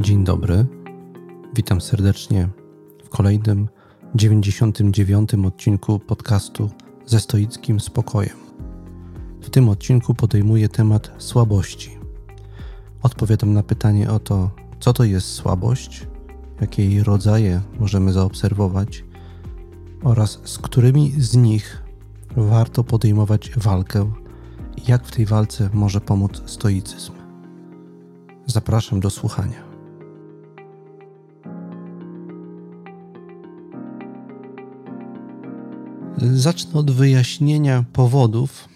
Dzień dobry. Witam serdecznie w kolejnym 99 odcinku podcastu ze stoickim spokojem. W tym odcinku podejmuję temat słabości. Odpowiadam na pytanie o to, co to jest słabość, jakie jej rodzaje możemy zaobserwować oraz z którymi z nich warto podejmować walkę i jak w tej walce może pomóc stoicyzm. Zapraszam do słuchania. Zacznę od wyjaśnienia powodów,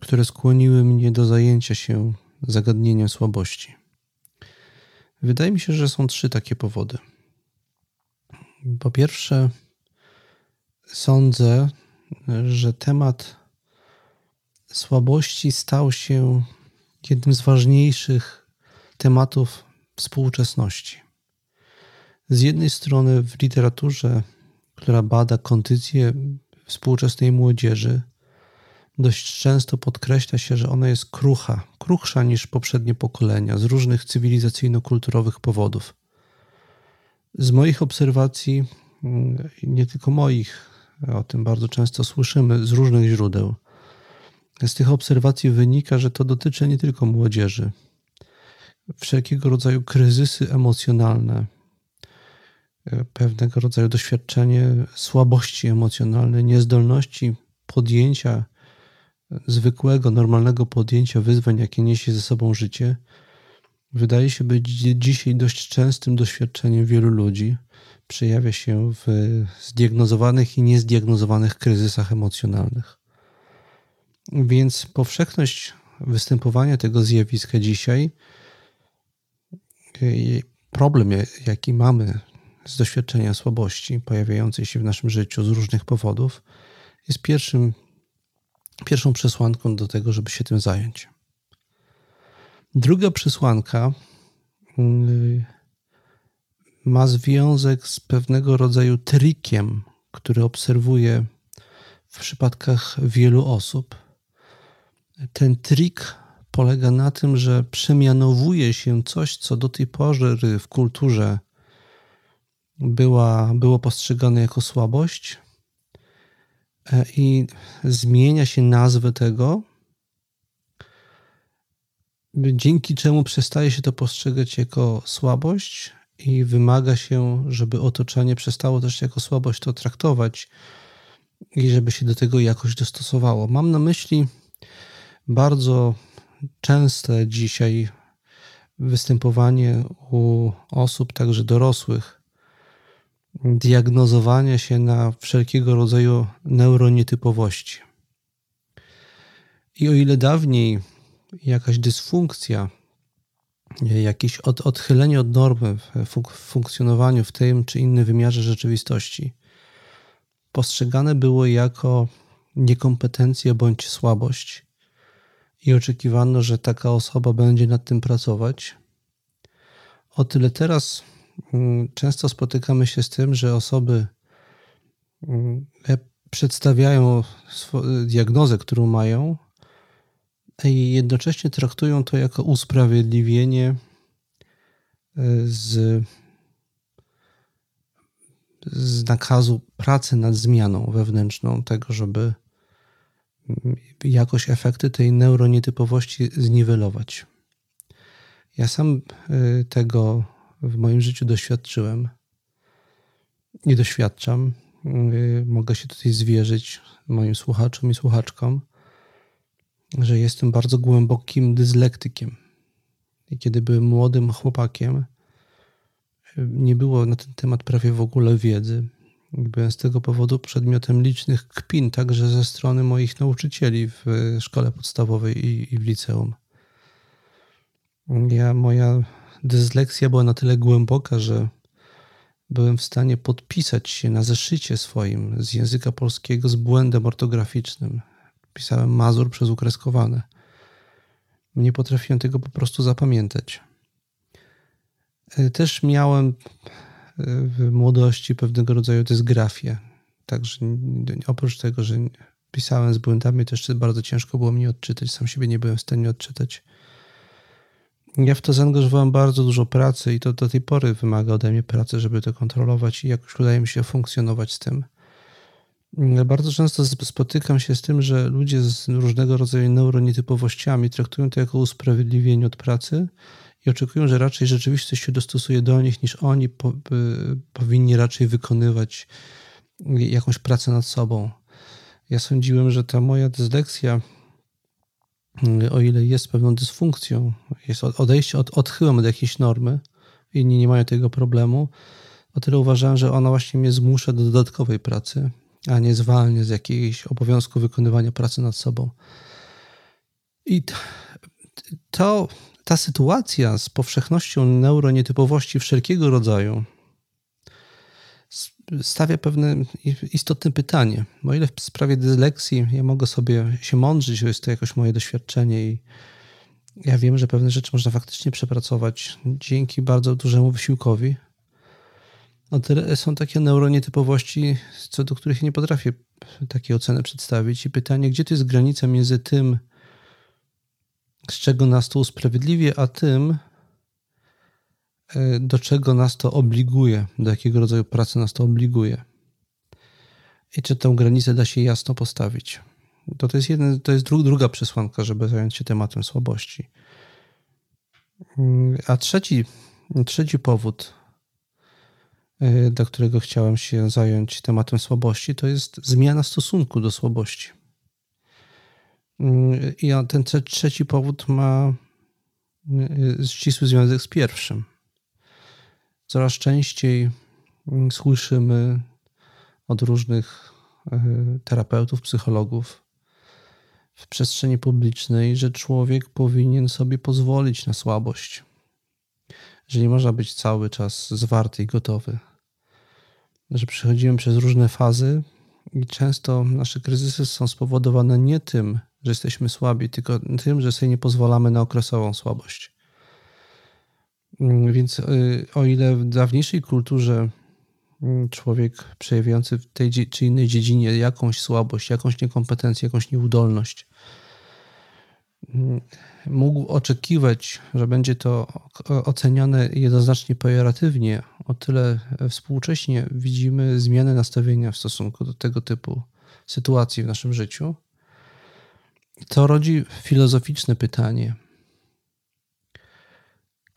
które skłoniły mnie do zajęcia się zagadnieniem słabości. Wydaje mi się, że są trzy takie powody. Po pierwsze, sądzę, że temat słabości stał się jednym z ważniejszych tematów współczesności. Z jednej strony w literaturze, która bada kondycję współczesnej młodzieży, dość często podkreśla się, że ona jest krucha, kruchsza niż poprzednie pokolenia z różnych cywilizacyjno-kulturowych powodów. Z moich obserwacji, mm, nie tylko moich, o tym bardzo często słyszymy z różnych źródeł, z tych obserwacji wynika, że to dotyczy nie tylko młodzieży. Wszelkiego rodzaju kryzysy emocjonalne, pewnego rodzaju doświadczenie słabości emocjonalnej, niezdolności podjęcia zwykłego, normalnego podjęcia wyzwań, jakie niesie ze sobą życie, wydaje się być dzisiaj dość częstym doświadczeniem wielu ludzi. Przejawia się w zdiagnozowanych i niezdiagnozowanych kryzysach emocjonalnych. Więc powszechność występowania tego zjawiska dzisiaj, problem, jaki mamy z doświadczenia słabości pojawiającej się w naszym życiu z różnych powodów, jest pierwszym, pierwszą przesłanką do tego, żeby się tym zająć. Druga przesłanka y, ma związek z pewnego rodzaju trikiem, który obserwuję w przypadkach wielu osób. Ten trik polega na tym, że przemianowuje się coś, co do tej pory w kulturze była, było postrzegane jako słabość e, i zmienia się nazwę tego, dzięki czemu przestaje się to postrzegać jako słabość i wymaga się, żeby otoczenie przestało też jako słabość to traktować i żeby się do tego jakoś dostosowało. Mam na myśli bardzo częste dzisiaj występowanie u osób, także dorosłych, diagnozowania się na wszelkiego rodzaju neuronietypowości. I o ile dawniej jakaś dysfunkcja, jakieś od, odchylenie od normy w funkcjonowaniu w tym czy innym wymiarze rzeczywistości postrzegane było jako niekompetencję bądź słabość i oczekiwano, że taka osoba będzie nad tym pracować, o tyle teraz często spotykamy się z tym, że osoby mm, przedstawiają diagnozę, którą mają, i jednocześnie traktują to jako usprawiedliwienie e, z, z nakazu pracy nad zmianą wewnętrzną, tego, żeby mm, jakoś efekty tej neuronietypowości zniwelować. Ja sam e, tego w moim życiu doświadczyłem i doświadczam. Y, mogę się tutaj zwierzyć moim słuchaczom i słuchaczkom, że jestem bardzo głębokim dyslektykiem. I kiedy byłem młodym chłopakiem, nie było na ten temat prawie w ogóle wiedzy. Byłem z tego powodu przedmiotem licznych kpin, także ze strony moich nauczycieli w szkole podstawowej i, i w liceum. Ja, moja dysleksja była na tyle głęboka, że byłem w stanie podpisać się na zeszycie swoim z języka polskiego z błędem ortograficznym. Pisałem Mazur przez ukreskowane. Nie potrafiłem tego po prostu zapamiętać. E, też miałem e, w młodości pewnego rodzaju dysgrafię. Także oprócz tego, że pisałem z błędami, też bardzo ciężko było mnie odczytać. Sam siebie nie byłem w stanie odczytać. Ja w to zaangażowałem bardzo dużo pracy i to do tej pory wymaga ode mnie pracy, żeby to kontrolować i jakoś udaje mi się funkcjonować z tym. Bardzo często spotykam się z tym, że ludzie z różnego rodzaju neuronietypowościami traktują to jako usprawiedliwienie od pracy i oczekują, że raczej rzeczywistość się dostosuje do nich, niż oni po, powinni raczej wykonywać jakąś pracę nad sobą. Ja sądziłem, że ta moja dysleksja, o ile jest pewną dysfunkcją, jest odejście od, odchyłem od jakiejś normy, inni nie mają tego problemu, o tyle uważałem, że ona właśnie mnie zmusza do dodatkowej pracy, a nie zwalnia z jakiegoś obowiązku wykonywania pracy nad sobą. I to, ta sytuacja z powszechnością neuronietypowości wszelkiego rodzaju stawia pewne istotne pytanie. O ile w sprawie dysleksji ja mogę sobie się mądrzyć, że jest to jakoś moje doświadczenie i ja wiem, że pewne rzeczy można faktycznie przepracować dzięki bardzo dużemu wysiłkowi, o tyle są takie neuronietypowości, co do których nie potrafię takiej oceny przedstawić. I pytanie, gdzie to jest granica między tym, z czego nas to usprawiedliwie, a tym, do czego nas to obliguje, do jakiego rodzaju pracy nas to obliguje. I czy tę granicę da się jasno postawić. To, to jest, jeden, to jest druga przesłanka, żeby zająć się tematem słabości. Mm, a trzeci, trzeci powód, Y, dla którego chciałem się zająć tematem słabości, to jest zmiana stosunku do słabości. Y, I ten trzeci powód ma y, ścisły związek z pierwszym. Coraz częściej słyszymy od różnych terapeutów, psychologów w przestrzeni publicznej, że człowiek powinien sobie pozwolić na słabość że nie można być cały czas zwarty i gotowy. Że przechodzimy przez różne fazy i często nasze kryzysy są spowodowane nie tym, że jesteśmy słabi, tylko tym, że sobie nie pozwalamy na okresową słabość. Więc y, o ile w dawniejszej kulturze mm, człowiek przejawiający w tej czy innej dziedzinie jakąś słabość, jakąś niekompetencję, jakąś nieudolność, mógł oczekiwać, że będzie to oceniane jednoznacznie pejoratywnie, o tyle współcześnie widzimy zmianę nastawienia w stosunku do tego typu sytuacji w naszym życiu. To rodzi filozoficzne pytanie,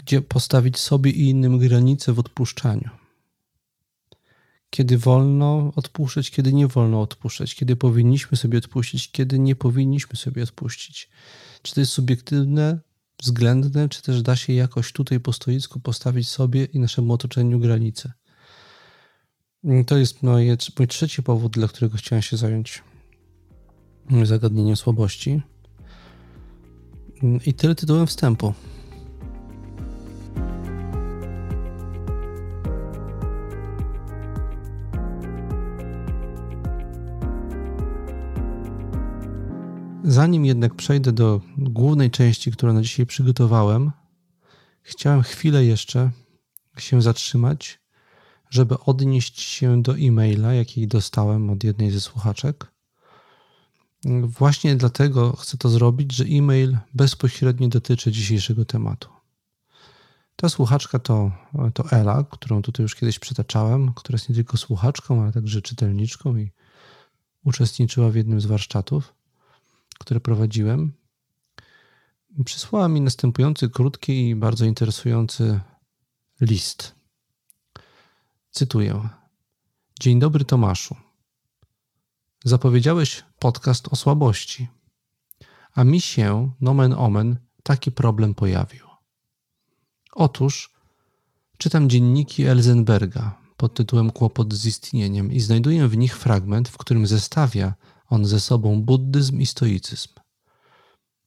gdzie postawić sobie i innym granice w odpuszczaniu. Kiedy wolno odpuszczać, kiedy nie wolno odpuszczać, kiedy powinniśmy sobie odpuścić, kiedy nie powinniśmy sobie odpuścić czy to jest subiektywne, względne, czy też da się jakoś tutaj po stoisku postawić sobie i naszemu otoczeniu granice. To jest moje, mój trzeci powód, dla którego chciałem się zająć zagadnieniem słabości. I tyle tytułem wstępu. Zanim jednak przejdę do głównej części, którą na dzisiaj przygotowałem, chciałem chwilę jeszcze się zatrzymać, żeby odnieść się do e-maila, jaki dostałem od jednej ze słuchaczek. Właśnie dlatego chcę to zrobić, że e-mail bezpośrednio dotyczy dzisiejszego tematu. Ta słuchaczka to, to Ela, którą tutaj już kiedyś przytaczałem, która jest nie tylko słuchaczką, ale także czytelniczką i uczestniczyła w jednym z warsztatów które prowadziłem, przysłała mi następujący krótki i bardzo interesujący list. Cytuję. Dzień dobry Tomaszu. Zapowiedziałeś podcast o słabości, a mi się, nomen omen, taki problem pojawił. Otóż czytam dzienniki Elzenberga pod tytułem Kłopot z istnieniem i znajduję w nich fragment, w którym zestawia on ze sobą buddyzm i stoicyzm.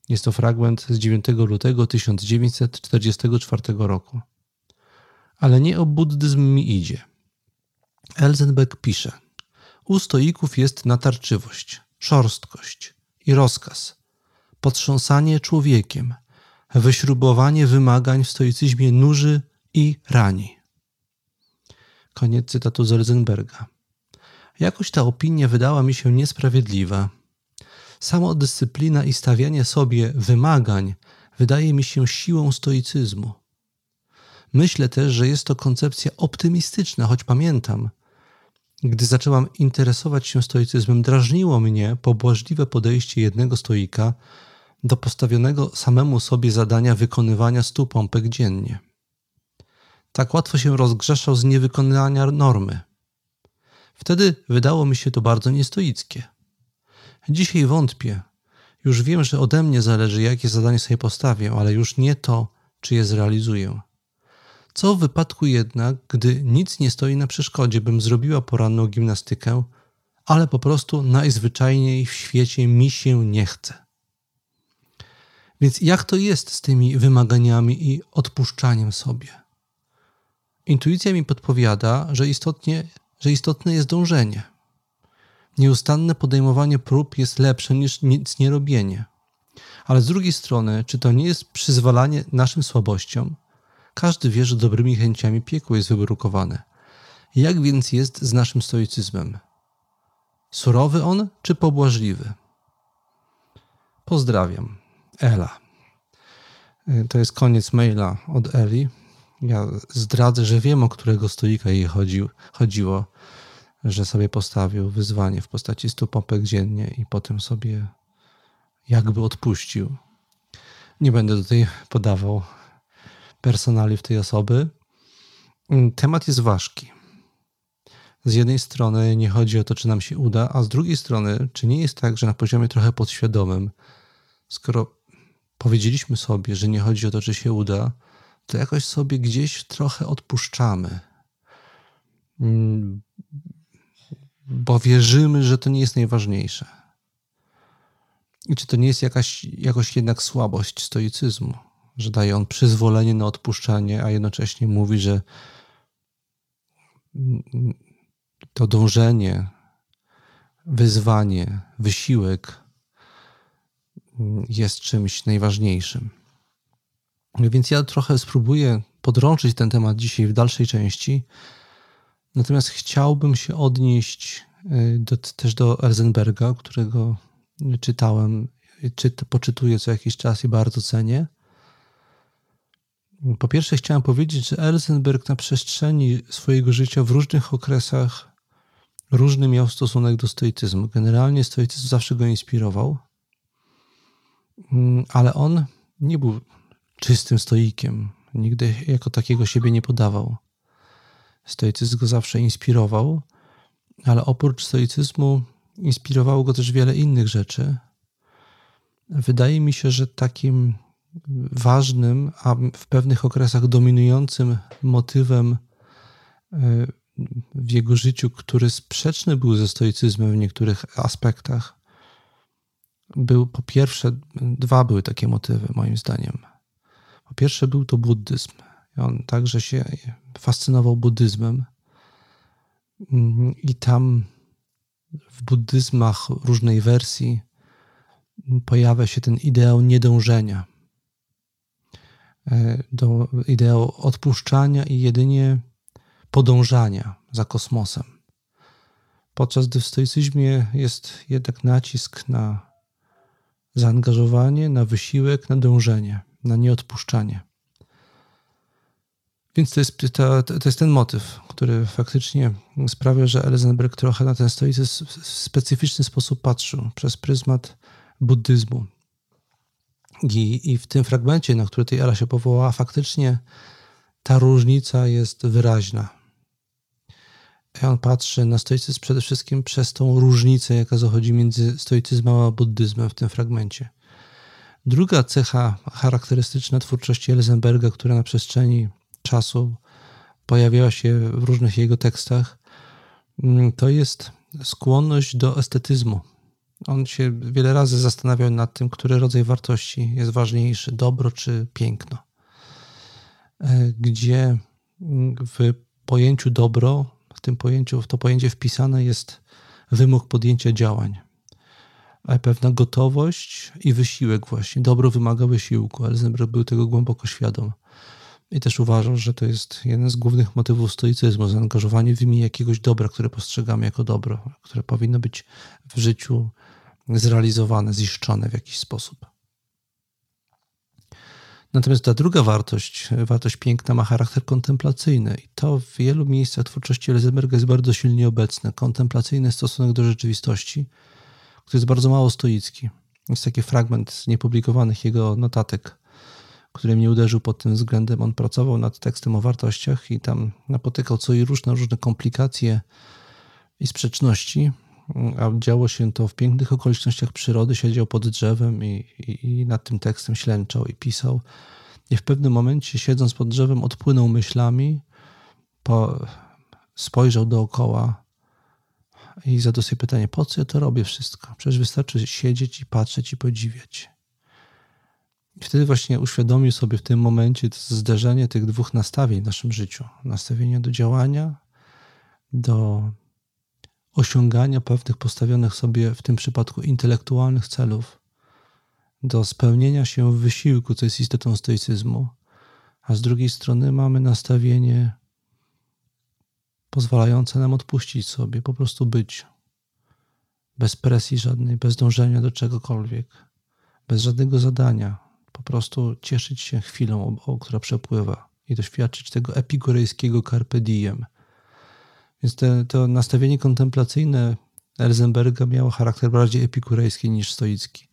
Jest to fragment z 9 lutego 1944 roku. Ale nie o buddyzm mi idzie. Elzenberg pisze: U stoików jest natarczywość, szorstkość i rozkaz, potrząsanie człowiekiem, wyśrubowanie wymagań w stoicyzmie nuży i rani. Koniec cytatu z Elzenberga. Jakoś ta opinia wydała mi się niesprawiedliwa. Samodyscyplina i stawianie sobie wymagań wydaje mi się siłą stoicyzmu. Myślę też, że jest to koncepcja optymistyczna, choć pamiętam, gdy zaczęłam interesować się stoicyzmem, drażniło mnie pobłażliwe podejście jednego stoika do postawionego samemu sobie zadania wykonywania stu pompek dziennie. Tak łatwo się rozgrzeszał z niewykonania normy. Wtedy wydało mi się to bardzo niestoickie. Dzisiaj wątpię. Już wiem, że ode mnie zależy, jakie zadanie sobie postawię, ale już nie to, czy je zrealizuję. Co w wypadku jednak, gdy nic nie stoi na przeszkodzie, bym zrobiła poranną gimnastykę, ale po prostu najzwyczajniej w świecie mi się nie chce. Więc jak to jest z tymi wymaganiami i odpuszczaniem sobie? Intuicja mi podpowiada, że, istotnie, że istotne jest dążenie. Nieustanne podejmowanie prób jest lepsze niż nic nie robienie. Ale z drugiej strony, czy to nie jest przyzwalanie naszym słabościom? Każdy wie, że dobrymi chęciami piekło jest wybrukowane. Jak więc jest z naszym stoicyzmem? Surowy on czy pobłażliwy? Pozdrawiam. Ela. To jest koniec maila od Eli. Ja zdradzę, że wiem, o którego stoika jej chodził, chodziło, że sobie postawił wyzwanie w postaci 100 popek dziennie i potem sobie jakby odpuścił. Nie będę tutaj podawał personaliów tej osoby. Temat jest ważki. Z jednej strony nie chodzi o to, czy nam się uda, a z drugiej strony, czy nie jest tak, że na poziomie trochę podświadomym, skoro powiedzieliśmy sobie, że nie chodzi o to, czy się uda, to jakoś sobie gdzieś trochę odpuszczamy. Mm, bo wierzymy, że to nie jest najważniejsze. I czy to nie jest jakaś, jakoś jednak słabość stoicyzmu, że daje on przyzwolenie na odpuszczanie, a jednocześnie mówi, że to dążenie, wyzwanie, wysiłek jest czymś najważniejszym. Więc ja trochę spróbuję podrączyć ten temat dzisiaj w dalszej części. Natomiast chciałbym się odnieść y, do, też do Elzenberga, którego czytałem, czy poczytuję co jakiś czas i bardzo cenię. Po pierwsze, chciałem powiedzieć, że Elzenberg na przestrzeni swojego życia w różnych okresach różny miał stosunek do stoicyzmu. Generalnie stoicyzm zawsze go inspirował. Mm, ale on nie był czystym stoikiem. Nigdy jako takiego siebie nie podawał. Stoicyzm go zawsze inspirował, ale oprócz stoicyzmu inspirowało go też wiele innych rzeczy. Wydaje mi się, że takim ważnym, a w pewnych okresach dominującym motywem e, w jego życiu, który sprzeczny był ze stoicyzmem w niektórych aspektach, był po pierwsze, dwa były takie motywy, moim zdaniem. Po pierwsze, był to buddyzm. On także się fascynował buddyzmem. I tam w buddyzmach różnej wersji pojawia się ten ideał niedążenia, e, do ideał odpuszczania i jedynie podążania za kosmosem. Podczas gdy w stoicyzmie jest jednak nacisk na zaangażowanie, na wysiłek, na dążenie, na nieodpuszczanie. Więc to jest, to, to jest ten motyw, który faktycznie sprawia, że Elzenberg trochę na ten stoicyzm w specyficzny sposób patrzył przez pryzmat buddyzmu. I, I w tym fragmencie, na który tej Ela się powołała, faktycznie ta różnica jest wyraźna on patrzy na stoicyzm przede wszystkim przez tą różnicę, jaka zachodzi między stoicyzmem a buddyzmem w tym fragmencie. Druga cecha charakterystyczna twórczości Elzenberga, która na przestrzeni czasu pojawiała się w różnych jego tekstach, mm, to jest skłonność do estetyzmu. On się wiele razy zastanawiał nad tym, który rodzaj wartości jest ważniejszy, dobro czy piękno. E, gdzie w pojęciu dobro w tym pojęciu, w to pojęcie wpisane jest wymóg podjęcia działań. Ale pewna gotowość i wysiłek właśnie. Dobro wymaga wysiłku. Elzenberg był tego głęboko świadom. I też uważał, że to jest jeden z głównych motywów stoicyzmu, zaangażowanie w imię jakiegoś dobra, które postrzegamy jako dobro, które powinno być w życiu zrealizowane, ziszczone w jakiś sposób. Natomiast ta druga wartość, wartość piękna, ma charakter kontemplacyjny i to w wielu miejscach twórczości Elzenberga jest bardzo silnie obecne. Kontemplacyjny stosunek do rzeczywistości, który jest bardzo mało stoicki. Jest taki fragment z niepublikowanych jego notatek, który mnie uderzył pod tym względem. On pracował nad tekstem o wartościach i tam napotykał co i różne, różne komplikacje i sprzeczności, a działo się to w pięknych okolicznościach przyrody. Siedział pod drzewem i, i, i nad tym tekstem ślęczał i pisał. I w pewnym momencie, siedząc pod drzewem, odpłynął myślami, po, spojrzał dookoła i zadał sobie pytanie, po co ja to robię wszystko? Przecież wystarczy siedzieć i patrzeć i podziwiać. I wtedy właśnie uświadomił sobie w tym momencie zderzenie tych dwóch nastawień w naszym życiu. Nastawienie do działania, do osiągania pewnych postawionych sobie w tym przypadku intelektualnych celów, do spełnienia się w wysiłku, co jest istotą stoicyzmu, a z drugiej strony mamy nastawienie pozwalające nam odpuścić sobie, po prostu być, bez presji żadnej, bez dążenia do czegokolwiek, bez żadnego zadania, po prostu cieszyć się chwilą, która przepływa i doświadczyć tego epikurejskiego carpe diem. Więc te, to nastawienie kontemplacyjne Elzenberga miało charakter bardziej epikurejski niż stoicki.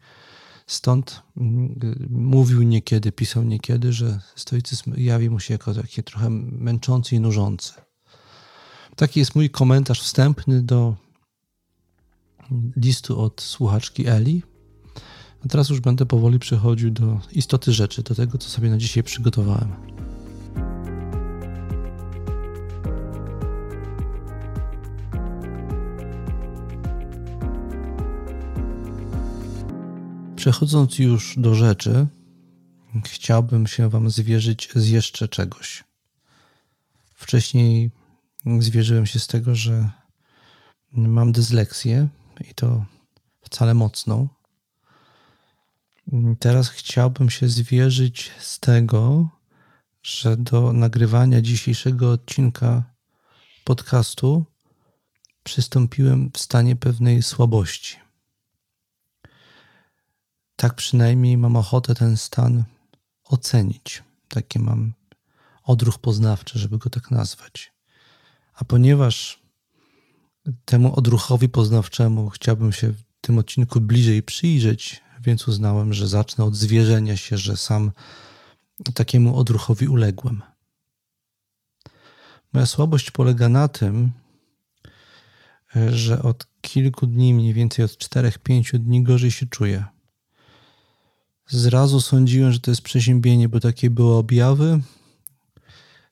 Stąd mm, mówił niekiedy, pisał niekiedy, że stoicyzm jawi mu się jako taki trochę męczący i nużący. Taki jest mój komentarz wstępny do listu od słuchaczki Eli. A teraz już będę powoli przechodził do istoty rzeczy, do tego, co sobie na dzisiaj przygotowałem. Przechodząc już do rzeczy, chciałbym się Wam zwierzyć z jeszcze czegoś. Wcześniej zwierzyłem się z tego, że mam dysleksję i to wcale mocną. Teraz chciałbym się zwierzyć z tego, że do nagrywania dzisiejszego odcinka podcastu przystąpiłem w stanie pewnej słabości. Tak przynajmniej mam ochotę ten stan ocenić. Takie mam odruch poznawczy, żeby go tak nazwać. A ponieważ temu odruchowi poznawczemu chciałbym się w tym odcinku bliżej przyjrzeć, więc uznałem, że zacznę od zwierzenia się, że sam takiemu odruchowi uległem. Moja słabość polega na tym, że od kilku dni, mniej więcej od 4-5 dni gorzej się czuję. Zrazu sądziłem, że to jest przeziębienie, bo takie były objawy.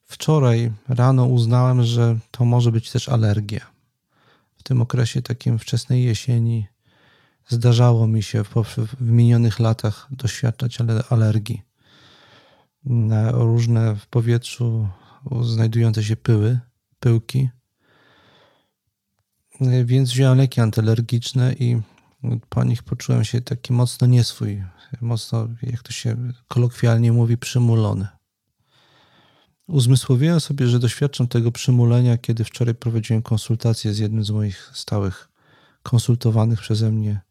Wczoraj rano uznałem, że to może być też alergia. W tym okresie takim wczesnej jesieni zdarzało mi się w, minionych latach doświadczać alergii na różne w powietrzu znajdujące się pyły, pyłki. Więc wziąłem leki antyalergiczne i po nich poczułem się taki mocno nieswój, mocno, jak to się kolokwialnie mówi, przymulony. Uzmysłowiłem sobie, że doświadczam tego przymulenia, kiedy wczoraj prowadziłem konsultację z jednym z moich stałych, konsultowanych przeze mnie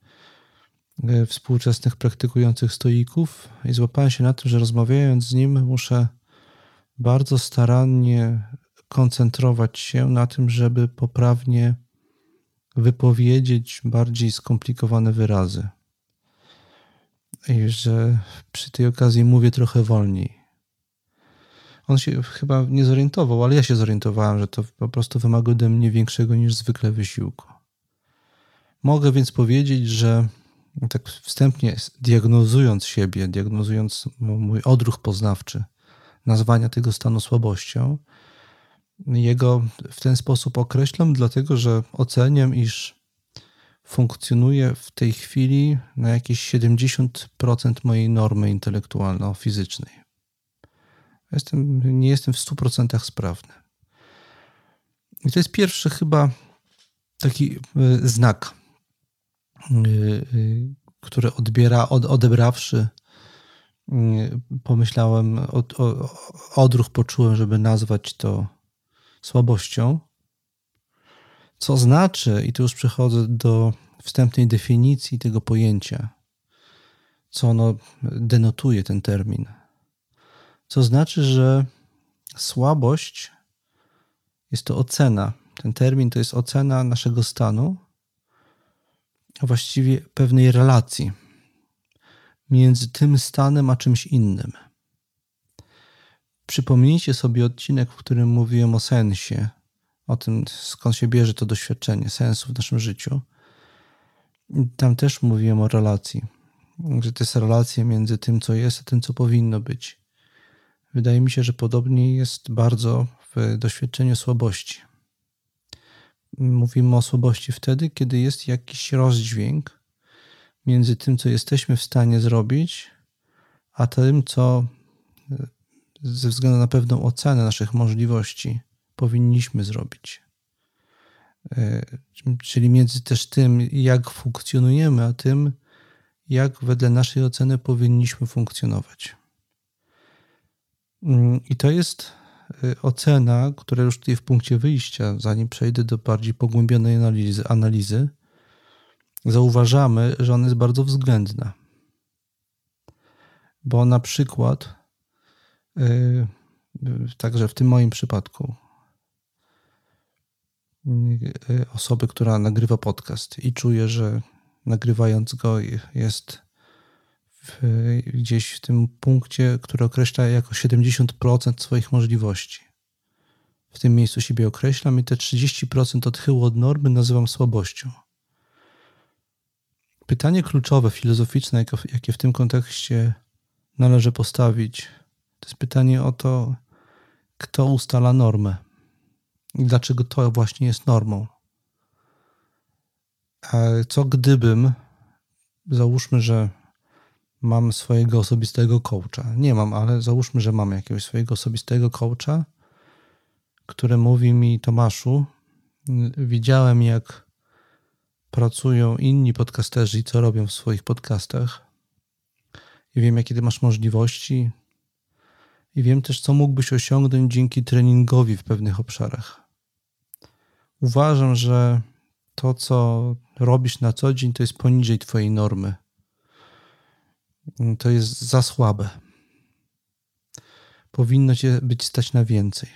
e, współczesnych praktykujących stoików i złapałem się na tym, że rozmawiając z nim muszę bardzo starannie koncentrować się na tym, żeby poprawnie wypowiedzieć bardziej skomplikowane wyrazy. I że przy tej okazji mówię trochę wolniej. On się chyba nie zorientował, ale ja się zorientowałem, że to po prostu wymaga ode mnie większego niż zwykle wysiłku. Mogę więc powiedzieć, że tak wstępnie diagnozując siebie, diagnozując mój odruch poznawczy, nazwania tego stanu słabością, jego w ten sposób określam, dlatego że oceniam, iż funkcjonuje w tej chwili na jakieś 70% mojej normy intelektualno-fizycznej. Jestem, nie jestem w 100% sprawny. I to jest pierwszy chyba taki e, znak, e, e, który odbiera, od, odebrawszy, pomyślałem, od, odruch poczułem, żeby nazwać to słabością. Co znaczy, i tu już przechodzę do wstępnej definicji tego pojęcia, co ono denotuje ten termin. Co znaczy, że słabość jest to ocena. Ten termin to jest ocena naszego stanu, a właściwie pewnej relacji między tym stanem a czymś innym. Przypomnijcie sobie odcinek, w którym mówiłem o sensie, o tym, skąd się bierze to doświadczenie sensu w naszym życiu. Tam też mówiłem o relacji, że to jest relacja między tym, co jest, a tym, co powinno być. Wydaje mi się, że podobnie jest bardzo w doświadczeniu słabości. Mówimy o słabości wtedy, kiedy jest jakiś rozdźwięk między tym, co jesteśmy w stanie zrobić, a tym, co ze względu na pewną ocenę naszych możliwości powinniśmy zrobić. E, czyli między też tym, jak funkcjonujemy, a tym, jak wedle naszej oceny powinniśmy funkcjonować. Mm, I to jest e, ocena, która już tutaj w punkcie wyjścia, zanim przejdę do bardziej pogłębionej analizy, analizy zauważamy, że ona jest bardzo względna. Bo na przykład, yy, także w tym moim przypadku, osoby, która nagrywa podcast i czuje, że nagrywając go jest w, gdzieś w tym punkcie, który określa jako 70% swoich możliwości. W tym miejscu siebie określam i te 30% odchyłu od normy nazywam słabością. Pytanie kluczowe, filozoficzne, jakie w tym kontekście należy postawić, to jest pytanie o to, kto ustala normę i dlaczego to właśnie jest normą. A co gdybym, załóżmy, że mam swojego osobistego coacha. Nie mam, ale załóżmy, że mam jakiegoś swojego osobistego coacha, który mówi mi, Tomaszu, widziałem jak pracują inni podcasterzy i co robią w swoich podcastach. I wiem, jakie ty masz możliwości. I wiem też, co mógłbyś osiągnąć dzięki treningowi w pewnych obszarach. Uważam, że to, co robisz na co dzień, to jest poniżej Twojej normy. To jest za słabe. Powinno Cię być stać na więcej.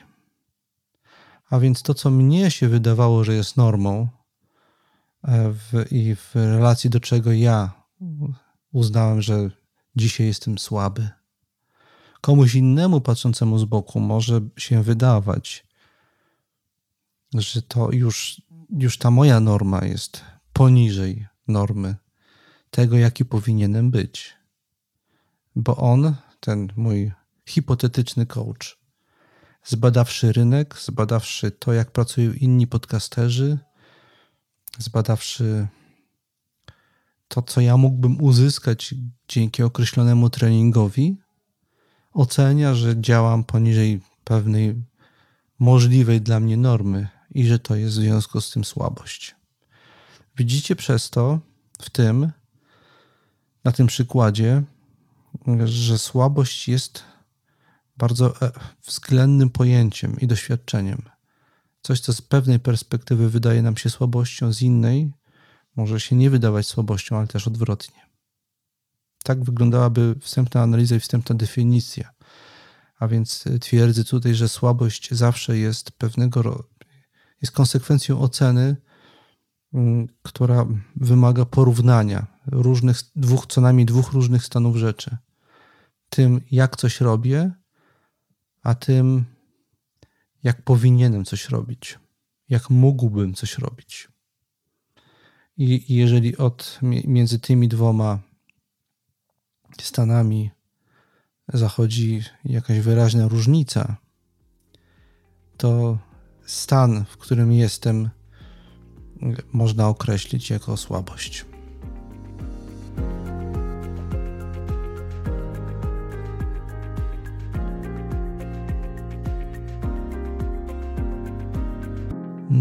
A więc to, co mnie się wydawało, że jest normą, E, w, i w relacji do czego ja uznałem, że dzisiaj jestem słaby. Komuś innemu patrzącemu z boku może się wydawać, że to już, już ta moja norma jest poniżej normy tego, jaki powinienem być. Bo on, ten mój hipotetyczny coach, zbadawszy rynek, zbadawszy to, jak pracują inni podcasterzy, zbadawszy to, co ja mógłbym uzyskać dzięki określonemu treningowi, ocenia, że działam poniżej pewnej możliwej dla mnie normy i że to jest w związku z tym słabość. Widzicie przez to w tym, na tym przykładzie, że słabość jest bardzo e, względnym pojęciem i doświadczeniem. Coś, co z pewnej perspektywy wydaje nam się słabością, z innej może się nie wydawać słabością, ale też odwrotnie. Tak wyglądałaby wstępna analiza i wstępna definicja. A więc twierdzę tutaj, że słabość zawsze jest pewnego jest konsekwencją oceny, mm, która wymaga porównania różnych, dwóch, co najmniej dwóch różnych stanów rzeczy. Tym, jak coś robię, a tym, jak powinienem coś robić, jak mógłbym coś robić. I jeżeli od, między tymi dwoma stanami zachodzi jakaś wyraźna różnica, to stan, w którym jestem, można określić jako słabość.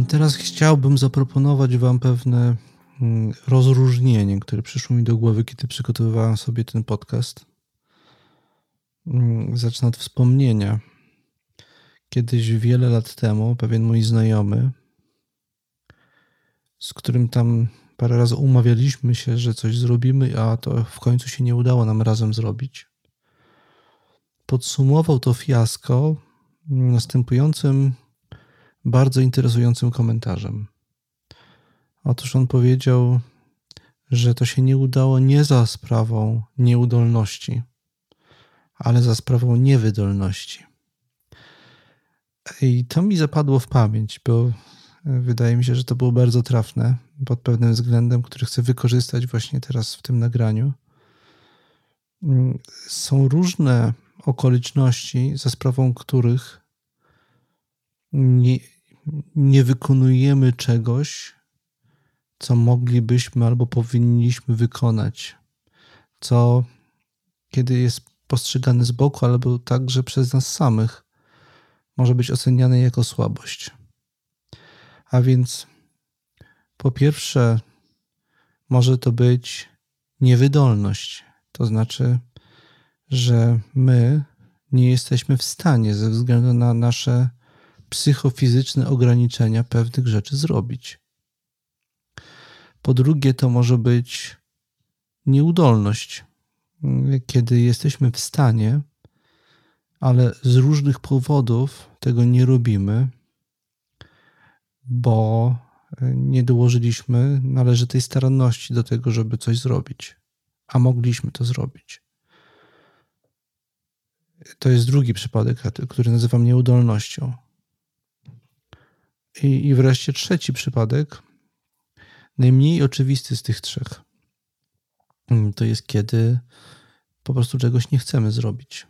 Teraz chciałbym zaproponować Wam pewne mm, rozróżnienie, które przyszło mi do głowy, kiedy przygotowywałem sobie ten podcast. Mm, zacznę od wspomnienia. Kiedyś, wiele lat temu, pewien mój znajomy, z którym tam parę razy umawialiśmy się, że coś zrobimy, a to w końcu się nie udało nam razem zrobić, podsumował to fiasko następującym bardzo interesującym komentarzem. Otóż on powiedział, że to się nie udało nie za sprawą nieudolności, ale za sprawą niewydolności. I to mi zapadło w pamięć, bo wydaje mi się, że to było bardzo trafne pod pewnym względem, który chcę wykorzystać właśnie teraz w tym nagraniu. Są różne okoliczności, za sprawą których nie, nie wykonujemy czegoś, co moglibyśmy albo powinniśmy wykonać, co kiedy jest postrzegane z boku, albo także przez nas samych, może być oceniane jako słabość. A więc po pierwsze, może to być niewydolność, to znaczy, że my nie jesteśmy w stanie ze względu na nasze psychofizyczne ograniczenia pewnych rzeczy zrobić. Po drugie, to może być nieudolność, kiedy jesteśmy w stanie, ale z różnych powodów tego nie robimy, bo nie dołożyliśmy należytej staranności do tego, żeby coś zrobić, a mogliśmy to zrobić. To jest drugi przypadek, który nazywam nieudolnością. I, I wreszcie trzeci przypadek, najmniej oczywisty z tych trzech, mm, to jest kiedy po prostu czegoś nie chcemy zrobić.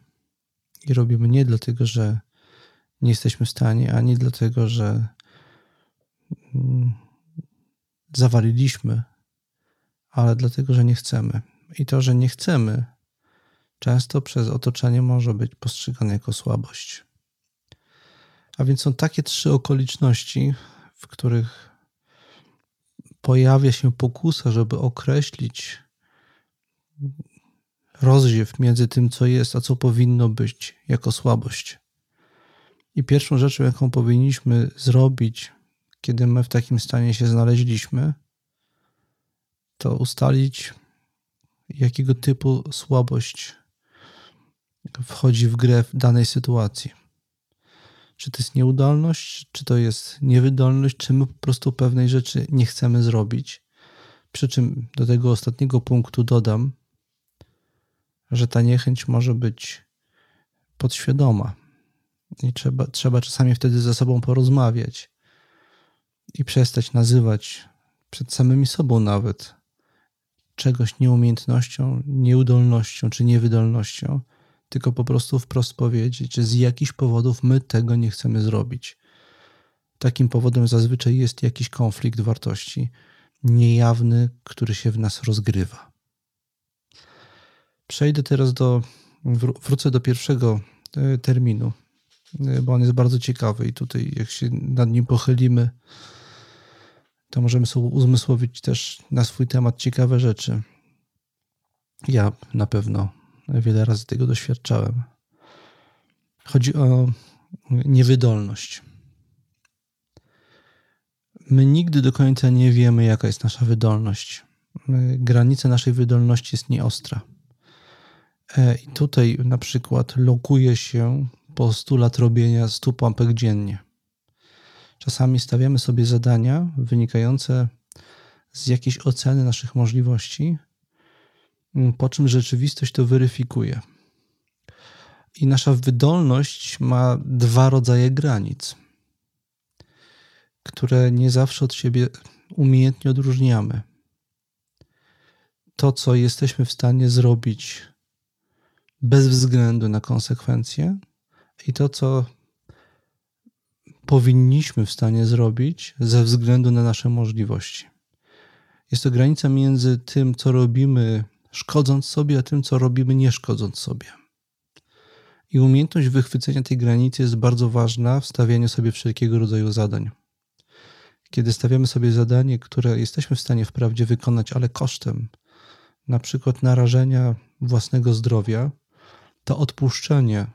I robimy nie dlatego, że nie jesteśmy w stanie, ani dlatego, że mm, zawaliliśmy, ale dlatego, że nie chcemy. I to, że nie chcemy, często przez otoczenie może być postrzegane jako słabość. A więc są takie trzy okoliczności, w których pojawia się pokusa, żeby określić rozziew między tym, co jest, a co powinno być, jako słabość. I pierwszą rzeczą, jaką powinniśmy zrobić, kiedy my w takim stanie się znaleźliśmy, to ustalić, jakiego typu słabość wchodzi w grę w danej sytuacji. Czy to jest nieudolność, czy to jest niewydolność, czy my po prostu pewnej rzeczy nie chcemy zrobić. Przy czym do tego ostatniego punktu dodam, że ta niechęć może być podświadoma. I trzeba, trzeba czasami wtedy ze sobą porozmawiać i przestać nazywać przed samymi sobą nawet czegoś nieumiejętnością, nieudolnością czy niewydolnością, tylko po prostu wprost powiedzieć, że z jakichś powodów my tego nie chcemy zrobić. Takim powodem zazwyczaj jest jakiś konflikt wartości, niejawny, który się w nas rozgrywa. Przejdę teraz do, wrócę do pierwszego e, terminu, e, bo on jest bardzo ciekawy i tutaj jak się nad nim pochylimy, to możemy sobie uzmysłowić też na swój temat ciekawe rzeczy. Ja na pewno Wiele razy tego doświadczałem. Chodzi o niewydolność. My nigdy do końca nie wiemy, jaka jest nasza wydolność. Granica naszej wydolności jest nieostra. E, I tutaj na przykład lokuje się po 100 lat robienia 100 pompek dziennie. Czasami stawiamy sobie zadania wynikające z jakiejś oceny naszych możliwości, po czym rzeczywistość to weryfikuje. I nasza wydolność ma dwa rodzaje granic, które nie zawsze od siebie umiejętnie odróżniamy. To, co jesteśmy w stanie zrobić bez względu na konsekwencje, i to, co powinniśmy w stanie zrobić ze względu na nasze możliwości. Jest to granica między tym, co robimy szkodząc sobie, a tym, co robimy, nie szkodząc sobie. I umiejętność wychwycenia tej granicy jest bardzo ważna w stawianiu sobie wszelkiego rodzaju zadań. Kiedy stawiamy sobie zadanie, które jesteśmy w stanie wprawdzie wykonać, ale kosztem na przykład narażenia własnego zdrowia, to odpuszczenie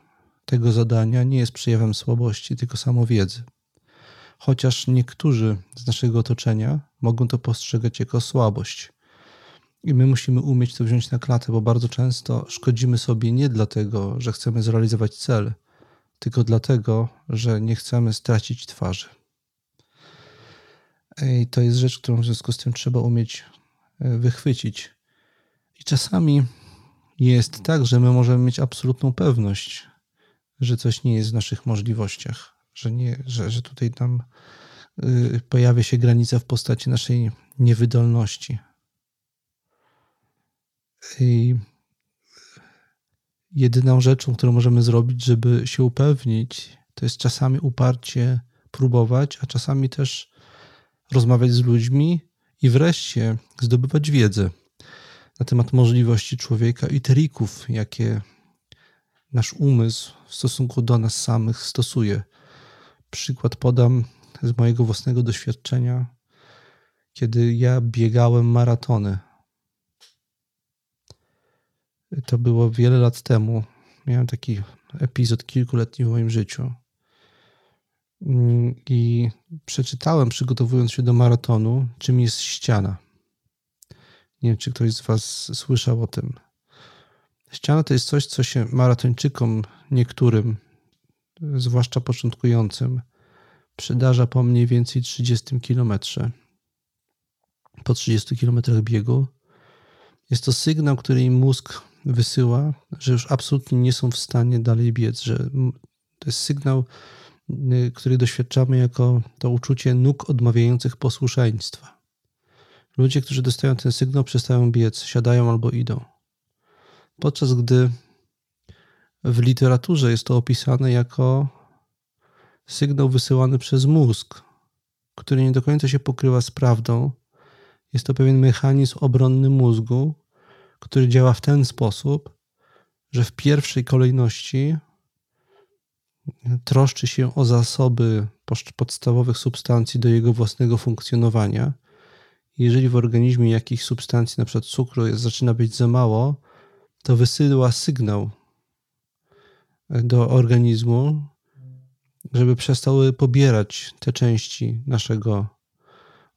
tego zadania nie jest przejawem słabości, tylko samowiedzy. Chociaż niektórzy z naszego otoczenia mogą to postrzegać jako słabość, I my musimy umieć to wziąć na klatę, bo bardzo często szkodzimy sobie nie dlatego, że chcemy zrealizować cel, tylko dlatego, że nie chcemy stracić twarzy. I to jest rzecz, którą w związku z tym trzeba umieć e, wychwycić. I czasami jest tak, że my możemy mieć absolutną pewność, że coś nie jest w naszych możliwościach, że, nie, że, że tutaj tam y, pojawia się granica w postaci naszej niewydolności. I jedyną rzeczą, którą możemy zrobić, żeby się upewnić, to jest czasami uparcie próbować, a czasami też rozmawiać z ludźmi i wreszcie zdobywać wiedzę na temat możliwości człowieka i trików, jakie nasz umysł w stosunku do nas samych stosuje. Przykład podam z mojego własnego doświadczenia, kiedy ja biegałem maratony. To było wiele lat temu. Miałem taki epizod kilkuletni w moim życiu. I przeczytałem, przygotowując się do maratonu, czym jest ściana. Nie wiem, czy ktoś z Was słyszał o tym. Ściana to jest coś, co się maratończykom niektórym, zwłaszcza początkującym, przydarza po mniej więcej 30 kilometrze. Po 30 kilometrach biegu. Jest to sygnał, który im mózg wysyła, że już absolutnie nie są w stanie dalej biec, że to jest sygnał, y, który doświadczamy jako to uczucie nóg odmawiających posłuszeństwa. Ludzie, którzy dostają ten sygnał, przestają biec, siadają albo idą. Podczas gdy w literaturze jest to opisane jako sygnał wysyłany przez mózg, który nie do końca się pokrywa z prawdą. Jest to pewien mechanizm obronny mózgu, który działa w ten sposób, że w pierwszej kolejności troszczy się o zasoby podstawowych substancji do jego własnego funkcjonowania. Jeżeli w organizmie jakichś substancji, np. cukru, jest, zaczyna być za mało, to wysyła sygnał do organizmu, żeby przestały pobierać te części naszego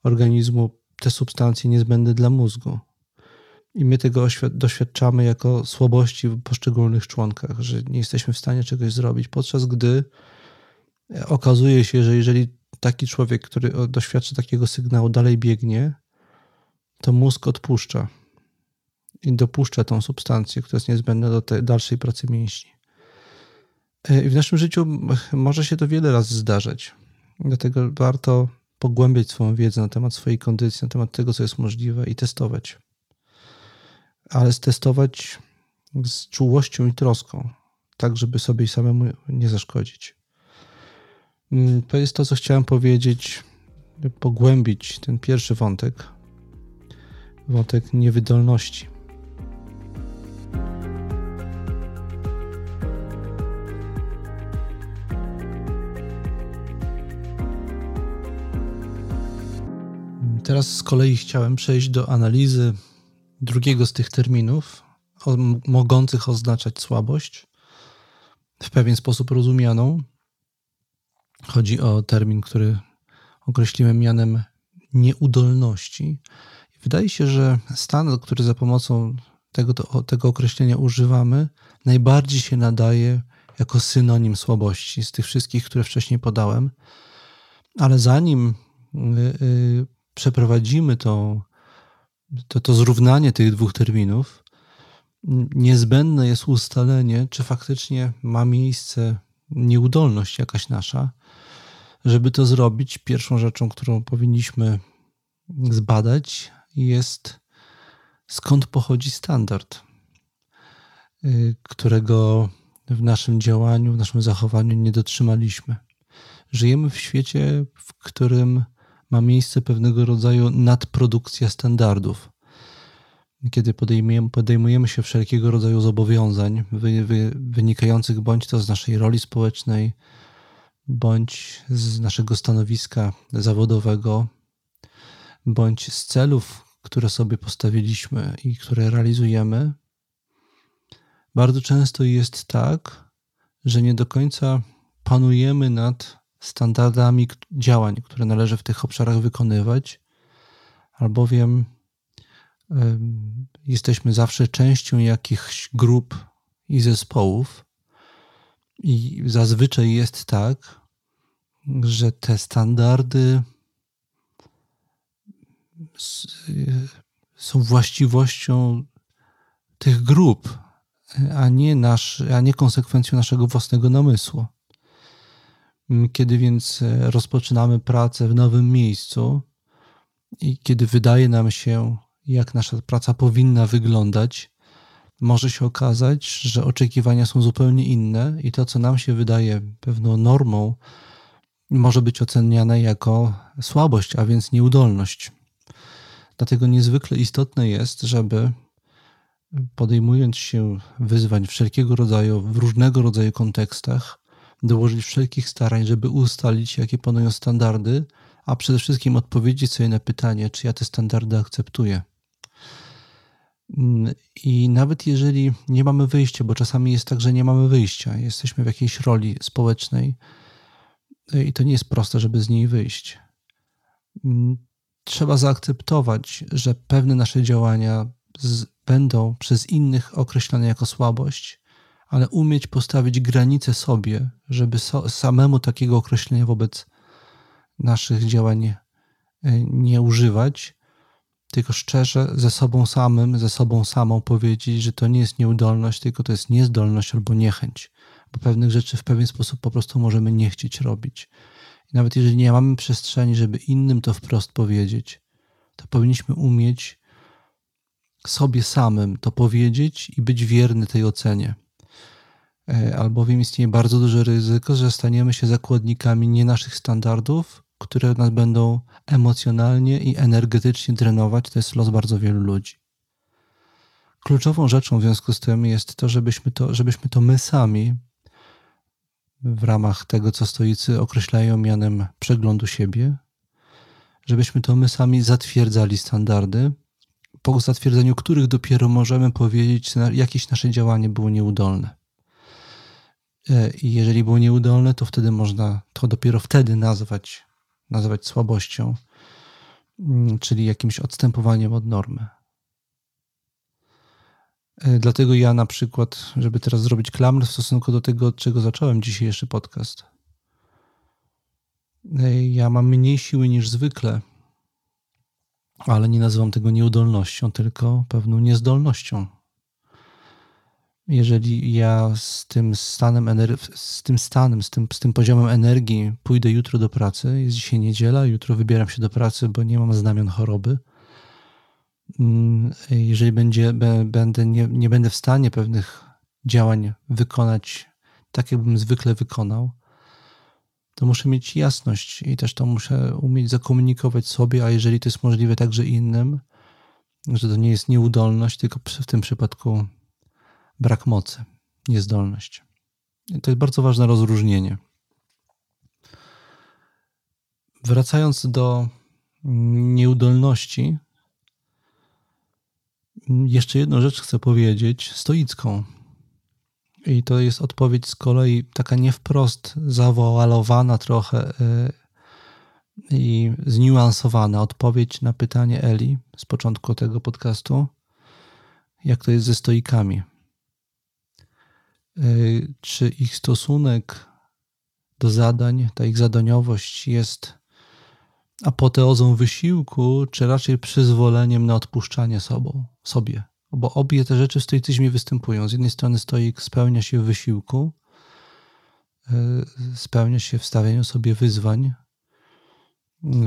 organizmu, te substancje niezbędne dla mózgu. I my tego doświadczamy jako słabości w poszczególnych członkach, że nie jesteśmy w stanie czegoś zrobić, podczas gdy okazuje się, że jeżeli taki człowiek, który doświadczy takiego sygnału, dalej biegnie, to mózg odpuszcza i dopuszcza tą substancję, która jest niezbędna do tej dalszej pracy mięśni. E, I w naszym życiu może się to wiele razy zdarzać. Dlatego warto pogłębiać swoją wiedzę na temat swojej kondycji, na temat tego, co jest możliwe i testować. Ale testować z czułością i troską, tak żeby sobie samemu nie zaszkodzić. Mm, to jest to, co chciałem powiedzieć, pogłębić ten pierwszy wątek, wątek niewydolności. Teraz z kolei chciałem przejść do analizy drugiego z tych terminów, mogących oznaczać słabość, w pewien sposób rozumianą. Chodzi o termin, który określiłem mianem nieudolności. Wydaje się, że stan, który za pomocą tego, tego określenia używamy, najbardziej się nadaje jako synonim słabości z tych wszystkich, które wcześniej podałem. Ale zanim y, y, przeprowadzimy to, to, to zrównanie tych dwóch terminów, niezbędne jest ustalenie, czy faktycznie ma miejsce nieudolność jakaś nasza. Żeby to zrobić, pierwszą rzeczą, którą powinniśmy zbadać, jest skąd pochodzi standard, y, którego w naszym działaniu, w naszym zachowaniu nie dotrzymaliśmy. Żyjemy w świecie, w którym ma miejsce pewnego rodzaju nadprodukcja standardów. Kiedy podejmujemy, podejmujemy się wszelkiego rodzaju zobowiązań wy, wy, wynikających bądź to z naszej roli społecznej, bądź z naszego stanowiska zawodowego, bądź z celów, które sobie postawiliśmy i które realizujemy, bardzo często jest tak, że nie do końca panujemy nad standardami działań, które należy w tych obszarach wykonywać, albowiem jesteśmy zawsze częścią jakichś grup i zespołów, i zazwyczaj jest tak, że te standardy są właściwością tych grup, a nie, nasz, a nie konsekwencją naszego własnego namysłu. Kiedy więc rozpoczynamy pracę w nowym miejscu i kiedy wydaje nam się, jak nasza praca powinna wyglądać, może się okazać, że oczekiwania są zupełnie inne i to, co nam się wydaje pewną normą, może być oceniane jako słabość, a więc nieudolność. Dlatego niezwykle istotne jest, żeby podejmując się wyzwań wszelkiego rodzaju, w różnego rodzaju kontekstach, dołożyć wszelkich starań, żeby ustalić, jakie panują standardy, a przede wszystkim odpowiedzieć sobie na pytanie, czy ja te standardy akceptuję. I nawet jeżeli nie mamy wyjścia, bo czasami jest tak, że nie mamy wyjścia, jesteśmy w jakiejś roli społecznej i to nie jest proste, żeby z niej wyjść. Trzeba zaakceptować, że pewne nasze działania będą przez innych określane jako słabość, ale umieć postawić granice sobie, żeby so, samemu takiego określenia wobec naszych działań e, nie używać, tylko szczerze ze sobą samym, ze sobą samą powiedzieć, że to nie jest nieudolność, tylko to jest niezdolność albo niechęć, bo pewnych rzeczy w pewien sposób po prostu możemy nie chcieć robić. I nawet jeżeli nie mamy przestrzeni, żeby innym to wprost powiedzieć, to powinniśmy umieć sobie samym to powiedzieć i być wierny tej ocenie. E, albowiem istnieje bardzo duże ryzyko, że staniemy się zakładnikami nie naszych standardów, które nas będą emocjonalnie i energetycznie drenować. To jest los bardzo wielu ludzi. Kluczową rzeczą w związku z tym jest to, żebyśmy to, żebyśmy to my sami w ramach tego, co stoicy określają mianem przeglądu siebie, żebyśmy to my sami zatwierdzali standardy, po zatwierdzeniu których dopiero możemy powiedzieć, jakieś nasze działanie było nieudolne. E, I jeżeli było nieudolne, to wtedy można to dopiero wtedy nazwać nazwać słabością, mm, czyli jakimś odstępowaniem od normy. E, dlatego ja na przykład, żeby teraz zrobić klamr w stosunku do tego, od czego zacząłem dzisiejszy podcast, e, ja mam mniej siły niż zwykle, ale nie nazywam tego nieudolnością, tylko pewną niezdolnością jeżeli ja z tym stanem, z tym stanem, z tym, z tym poziomem energii pójdę jutro do pracy, jest dzisiaj niedziela, jutro wybieram się do pracy, bo nie mam znamion choroby. Mm, jeżeli będzie, będę, nie, nie będę w stanie pewnych działań wykonać tak, jakbym zwykle wykonał, to muszę mieć jasność i też to muszę umieć zakomunikować sobie, a jeżeli to jest możliwe także innym, że to nie jest nieudolność, tylko w tym przypadku brak mocy, niezdolność. to jest bardzo ważne rozróżnienie. Wracając do nieudolności, jeszcze jedną rzecz chcę powiedzieć, stoicką. I to jest odpowiedź z kolei taka nie wprost zawoalowana trochę y, i zniuansowana odpowiedź na pytanie Eli z początku tego podcastu, jak to jest ze stoikami. Y, czy ich stosunek do zadań, ta ich zadaniowość jest apoteozą wysiłku, czy raczej przyzwoleniem na odpuszczanie sobą, sobie. Bo obie te rzeczy w stoicyzmie występują. Z jednej strony stoik spełnia się w wysiłku, y, spełnia się w stawianiu sobie wyzwań,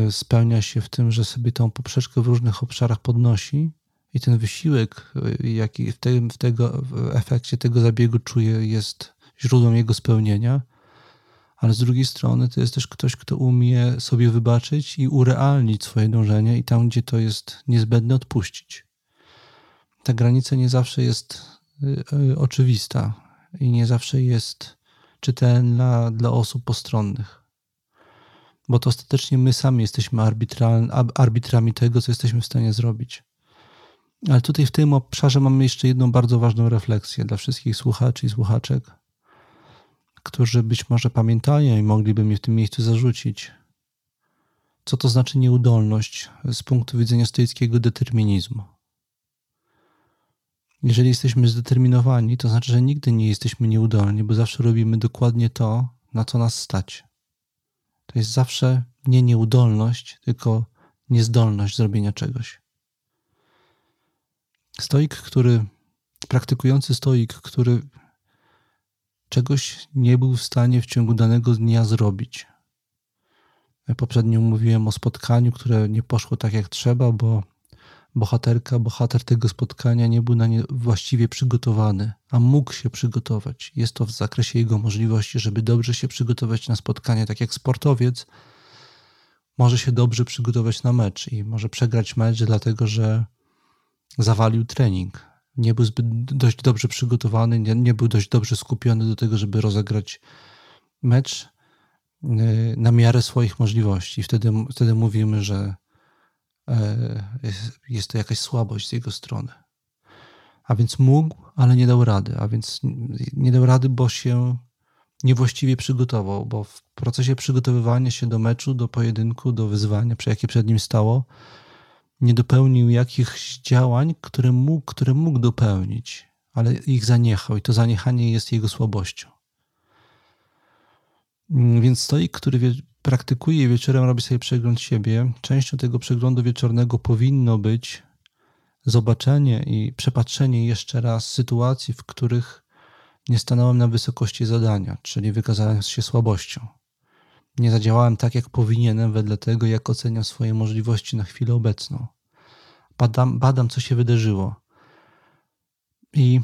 y, spełnia się w tym, że sobie tą poprzeczkę w różnych obszarach podnosi, i ten wysiłek, jaki w, tym, w, tego, w efekcie tego zabiegu czuje, jest źródłem jego spełnienia, ale z drugiej strony to jest też ktoś, kto umie sobie wybaczyć i urealnić swoje dążenie i tam, gdzie to jest niezbędne, odpuścić. Ta granica nie zawsze jest y, y, oczywista i nie zawsze jest czytelna dla osób postronnych. Bo to ostatecznie my sami jesteśmy arbitrami tego, co jesteśmy w stanie zrobić. Ale tutaj w tym obszarze mamy jeszcze jedną bardzo ważną refleksję dla wszystkich słuchaczy i słuchaczek, którzy być może pamiętają i mogliby mnie w tym miejscu zarzucić. Co to znaczy nieudolność z punktu widzenia stoickiego determinizmu? Jeżeli jesteśmy zdeterminowani, to znaczy, że nigdy nie jesteśmy nieudolni, bo zawsze robimy dokładnie to, na co nas stać. To jest zawsze nie nieudolność, tylko niezdolność zrobienia czegoś. Stoik, który, praktykujący stoik, który czegoś nie był w stanie w ciągu danego dnia zrobić. Poprzednio mówiłem o spotkaniu, które nie poszło tak jak trzeba, bo bohaterka, bohater tego spotkania nie był na nie właściwie przygotowany, a mógł się przygotować. Jest to w zakresie jego możliwości, żeby dobrze się przygotować na spotkanie, tak jak sportowiec może się dobrze przygotować na mecz i może przegrać mecz, dlatego że zawalił trening. Nie był zbyt dość dobrze przygotowany, nie, nie był dość dobrze skupiony do tego, żeby rozegrać mecz y, na miarę swoich możliwości. Wtedy, wtedy mówimy, że e, jest to jakaś słabość z jego strony. A więc mógł, ale nie dał rady. A więc nie dał rady, bo się niewłaściwie przygotował, bo w procesie przygotowywania się do meczu, do pojedynku, do wyzwania, jakie przed nim stało, nie dopełnił jakichś działań, które mógł, które mógł dopełnić, ale ich zaniechał i to zaniechanie jest jego słabością. Mm, więc stoik, który wie, praktykuje wieczorem, robi sobie przegląd siebie, częścią tego przeglądu wieczornego powinno być zobaczenie i przepatrzenie jeszcze raz sytuacji, w których nie stanąłem na wysokości zadania, czyli wykazałem się słabością. Nie zadziałałem tak, jak powinienem, wedle tego, jak oceniam swoje możliwości na chwilę obecną. Badam, badam co się wydarzyło. I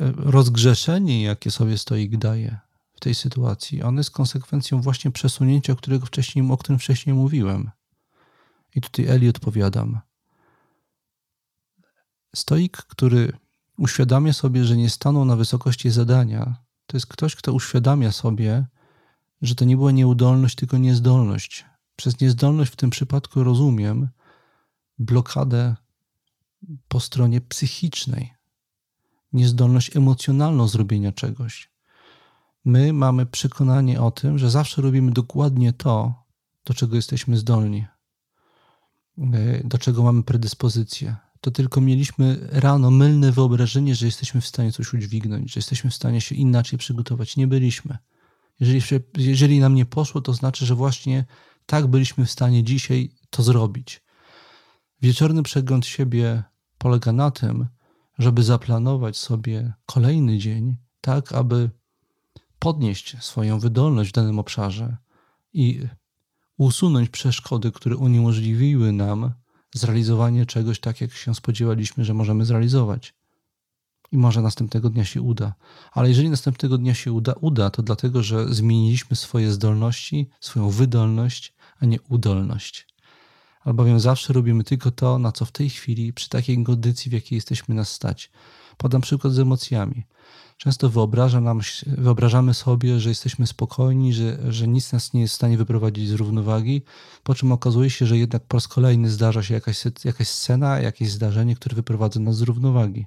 e, rozgrzeszenie, jakie sobie stoik daje w tej sytuacji, on jest konsekwencją właśnie przesunięcia, którego wcześniej, o którym wcześniej mówiłem. I tutaj Eli odpowiadam. Stoik, który uświadamia sobie, że nie stanął na wysokości zadania, to jest ktoś, kto uświadamia sobie, że to nie była nieudolność, tylko niezdolność. Przez niezdolność w tym przypadku rozumiem blokadę po stronie psychicznej, niezdolność emocjonalną zrobienia czegoś. My mamy przekonanie o tym, że zawsze robimy dokładnie to, do czego jesteśmy zdolni, do czego mamy predyspozycję to tylko mieliśmy rano mylne wyobrażenie, że jesteśmy w stanie coś udźwignąć, że jesteśmy w stanie się inaczej przygotować. Nie byliśmy. Jeżeli, jeżeli nam nie poszło, to znaczy, że właśnie tak byliśmy w stanie dzisiaj to zrobić. Wieczorny przegląd siebie polega na tym, żeby zaplanować sobie kolejny dzień, tak aby podnieść swoją wydolność w danym obszarze i usunąć przeszkody, które uniemożliwiły nam zrealizowanie czegoś tak, jak się spodziewaliśmy, że możemy zrealizować. I może następnego dnia się uda. Ale jeżeli następnego dnia się uda, uda, to dlatego, że zmieniliśmy swoje zdolności, swoją wydolność, a nie udolność. Albowiem zawsze robimy tylko to, na co w tej chwili, przy takiej kondycji, w jakiej jesteśmy nas stać. Podam przykład z emocjami. Często wyobraża nam, wyobrażamy sobie, że jesteśmy spokojni, że, że nic nas nie jest w stanie wyprowadzić z równowagi, po czym okazuje się, że jednak po raz kolejny zdarza się jakaś, jakaś scena, jakieś zdarzenie, które wyprowadza nas z równowagi.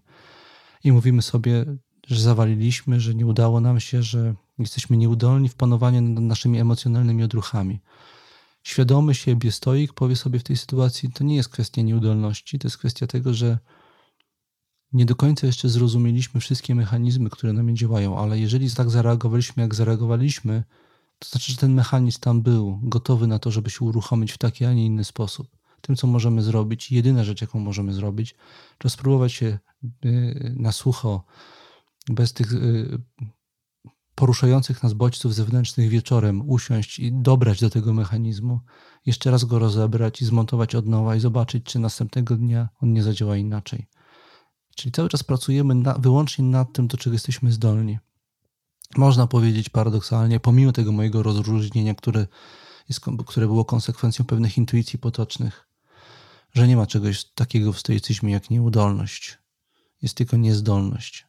I mówimy sobie, że zawaliliśmy, że nie udało nam się, że jesteśmy nieudolni w panowaniu nad naszymi emocjonalnymi odruchami. Świadomy siebie stoik powie sobie w tej sytuacji, to nie jest kwestia nieudolności, to jest kwestia tego, że nie do końca jeszcze zrozumieliśmy wszystkie mechanizmy, które na mnie działają, ale jeżeli tak zareagowaliśmy, jak zareagowaliśmy, to znaczy, że ten mechanizm tam był, gotowy na to, żeby się uruchomić w taki, a nie inny sposób. Tym, co możemy zrobić, jedyna rzecz, jaką możemy zrobić, to spróbować się na sucho, bez tych y, poruszających nas bodźców zewnętrznych wieczorem, usiąść i dobrać do tego mechanizmu, jeszcze raz go rozebrać i zmontować od nowa i zobaczyć, czy następnego dnia on nie zadziała inaczej. Czyli cały czas pracujemy na, wyłącznie nad tym, do czego jesteśmy zdolni. Można powiedzieć paradoksalnie, pomimo tego mojego rozróżnienia, które, jest, które było konsekwencją pewnych intuicji potocznych, że nie ma czegoś takiego w stoicyzmie jak nieudolność. Jest tylko niezdolność.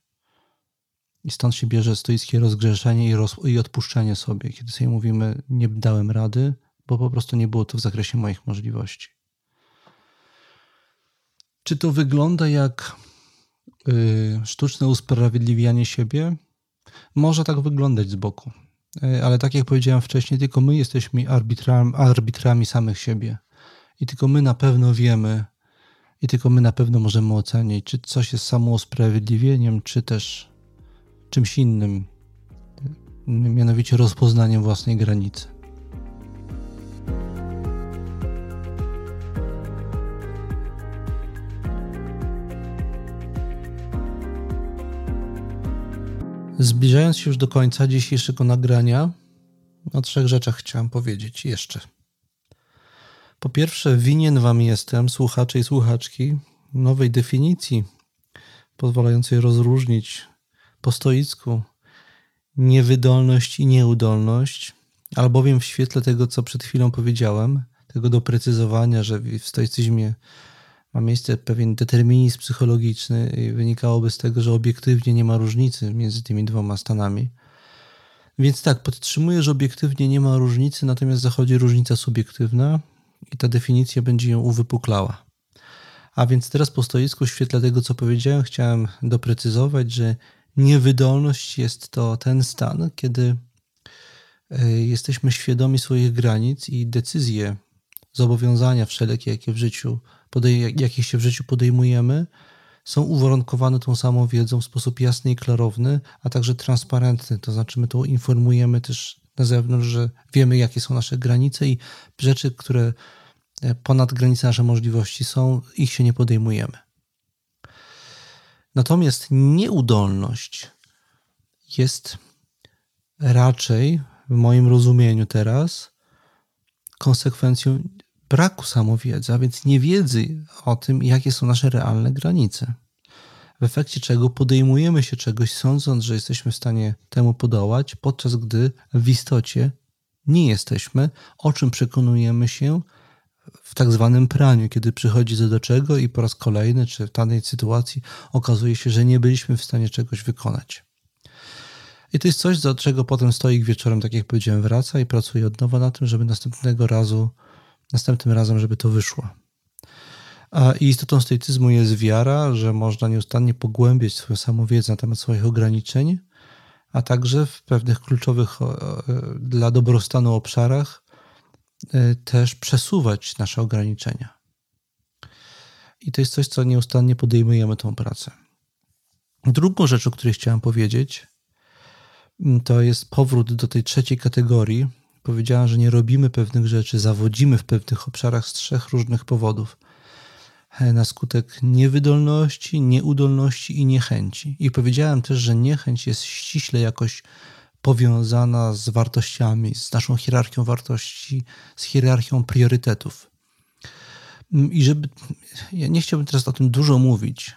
I stąd się bierze stoickie rozgrzeszenie i, roz, i odpuszczenie sobie, kiedy sobie mówimy, nie dałem rady, bo po prostu nie było to w zakresie moich możliwości. Czy to wygląda jak Y, sztuczne usprawiedliwianie siebie może tak wyglądać z boku. Y, ale tak jak powiedziałem wcześniej, tylko my jesteśmy arbitrami, arbitrami samych siebie. I tylko my na pewno wiemy, i tylko my na pewno możemy ocenić, czy coś jest samousprawiedliwieniem, czy też czymś innym, mianowicie rozpoznaniem własnej granicy. Zbliżając się już do końca dzisiejszego nagrania, o trzech rzeczach chciałem powiedzieć jeszcze. Po pierwsze, winien Wam jestem, słuchacze i słuchaczki, nowej definicji pozwalającej rozróżnić po stoicku niewydolność i nieudolność, albowiem w świetle tego, co przed chwilą powiedziałem, tego doprecyzowania, że w stoicyzmie ma miejsce pewien determinizm psychologiczny i wynikałoby z tego, że obiektywnie nie ma różnicy między tymi dwoma stanami. Więc tak, podtrzymuję, że obiektywnie nie ma różnicy, natomiast zachodzi różnica subiektywna i ta definicja będzie ją uwypuklała. A więc teraz po stoisku, w świetle tego, co powiedziałem, chciałem doprecyzować, że niewydolność jest to ten stan, kiedy e, jesteśmy świadomi swoich granic i decyzje, zobowiązania wszelkie, jakie w życiu podej- jakich się w życiu podejmujemy, są uwarunkowane tą samą wiedzą w sposób jasny i klarowny, a także transparentny. To znaczy, my to informujemy też na zewnątrz, że wiemy, jakie są nasze granice i rzeczy, które e, ponad granice nasze możliwości są, ich się nie podejmujemy. Natomiast nieudolność jest raczej, w moim rozumieniu teraz, konsekwencją braku samowiedzy, a więc niewiedzy o tym, jakie są nasze realne granice. W efekcie czego podejmujemy się czegoś, sądząc, że jesteśmy w stanie temu podołać, podczas gdy w istocie nie jesteśmy, o czym przekonujemy się w tak zwanym praniu, kiedy przychodzi do czego i po raz kolejny, czy w danej sytuacji okazuje się, że nie byliśmy w stanie czegoś wykonać. I to jest coś, do czego potem stoik wieczorem, tak jak powiedziałem, wraca i pracuje od nowa na tym, żeby następnego razu następnym razem, żeby to wyszło. I istotą stoicyzmu jest wiara, że można nieustannie pogłębiać swoją samowiedzę na temat swoich ograniczeń, a także w pewnych kluczowych dla dobrostanu obszarach e, też przesuwać nasze ograniczenia. I to jest coś, co nieustannie podejmujemy tą pracę. Drugą rzecz, o której chciałem powiedzieć, to jest powrót do tej trzeciej kategorii, powiedziała, że nie robimy pewnych rzeczy, zawodzimy w pewnych obszarach z trzech różnych powodów. E, na skutek niewydolności, nieudolności i niechęci. I powiedziałem też, że niechęć jest ściśle jakoś powiązana z wartościami, z naszą hierarchią wartości, z hierarchią priorytetów. Mm, I żeby. Ja nie chciałbym teraz o tym dużo mówić,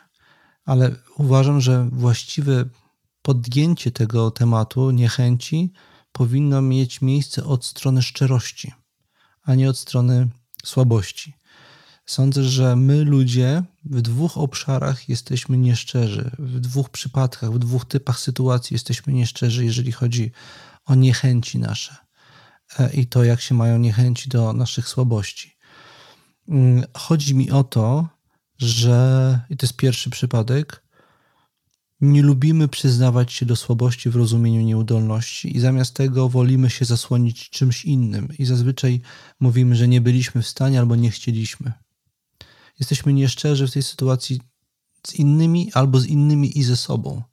ale uważam, że właściwe podjęcie tego tematu niechęci powinno mieć miejsce od strony szczerości, a nie od strony słabości. Sądzę, że my ludzie w dwóch obszarach jesteśmy nieszczerzy. W dwóch przypadkach, w dwóch typach sytuacji jesteśmy nieszczerzy, jeżeli chodzi o niechęci nasze e, i to, jak się mają niechęci do naszych słabości. Mm, chodzi mi o to, że, i to jest pierwszy przypadek, nie lubimy przyznawać się do słabości w rozumieniu nieudolności i zamiast tego wolimy się zasłonić czymś innym i zazwyczaj mówimy, że nie byliśmy w stanie albo nie chcieliśmy. Jesteśmy nieszczerzy w tej sytuacji z innymi albo z innymi i ze sobą,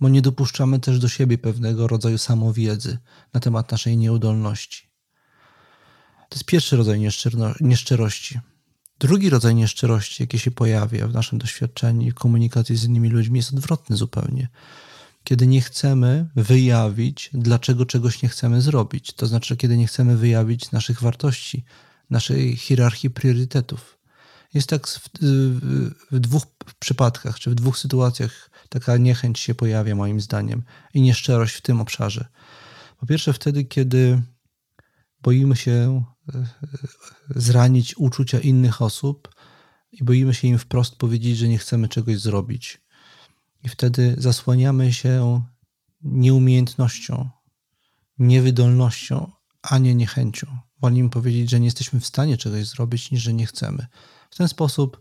bo nie dopuszczamy też do siebie pewnego rodzaju samowiedzy na temat naszej nieudolności. To jest pierwszy rodzaj nieszczerości. Drugi rodzaj nieszczerości, jaki się pojawia w naszym doświadczeniu i komunikacji z innymi ludźmi, jest odwrotny zupełnie. Kiedy nie chcemy wyjawić, dlaczego czegoś nie chcemy zrobić. To znaczy, kiedy nie chcemy wyjawić naszych wartości, naszej hierarchii priorytetów. Jest tak w, w dwóch przypadkach, czy w dwóch sytuacjach taka niechęć się pojawia, moim zdaniem, i nieszczerość w tym obszarze. Po pierwsze, wtedy, kiedy boimy się e, zranić uczucia innych osób i boimy się im wprost powiedzieć, że nie chcemy czegoś zrobić. I wtedy zasłaniamy się nieumiejętnością, niewydolnością, a nie niechęcią. Wolimy powiedzieć, że nie jesteśmy w stanie czegoś zrobić, niż że nie chcemy. W ten sposób,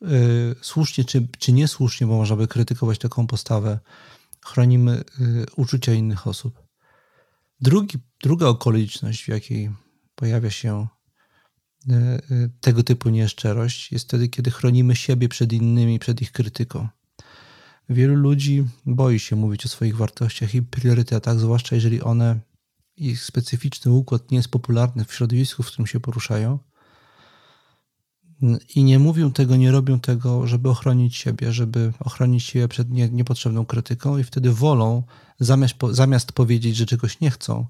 yy, słusznie czy, czy niesłusznie, bo można by krytykować taką postawę, chronimy yy, uczucia innych osób. Drugi, druga okoliczność, w jakiej pojawia się tego typu nieszczerość jest wtedy, kiedy chronimy siebie przed innymi, przed ich krytyką. Wielu ludzi boi się mówić o swoich wartościach i priorytetach, zwłaszcza jeżeli one, ich specyficzny układ nie jest popularny w środowisku, w którym się poruszają. I nie mówią tego, nie robią tego, żeby ochronić siebie, żeby ochronić siebie przed nie, niepotrzebną krytyką, i wtedy wolą, zamiast, zamiast powiedzieć, że czegoś nie chcą,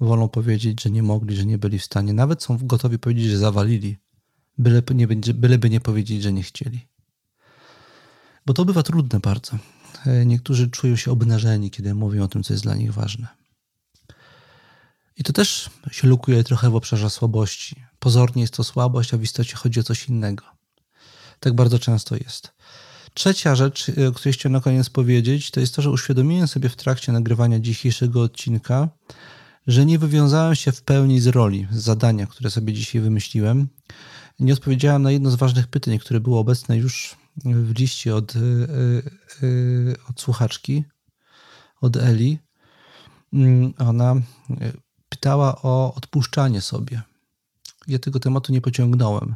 wolą powiedzieć, że nie mogli, że nie byli w stanie. Nawet są gotowi powiedzieć, że zawalili, byleby nie, byleby nie powiedzieć, że nie chcieli. Bo to bywa trudne bardzo. E, niektórzy czują się obnażeni, kiedy mówią o tym, co jest dla nich ważne. I to też się lukuje trochę w obszarze słabości. Pozornie jest to słabość, a w istocie chodzi o coś innego. Tak bardzo często jest. Trzecia rzecz, e, o której chciałem na koniec powiedzieć, to jest to, że uświadomiłem sobie w trakcie nagrywania dzisiejszego odcinka, że nie wywiązałem się w pełni z roli, z zadania, które sobie dzisiaj wymyśliłem. Nie odpowiedziałem na jedno z ważnych pytań, które było obecne już w liście od, e, e, od słuchaczki, od Eli. Mm, ona pytała o odpuszczanie sobie. Ja tego tematu nie pociągnąłem.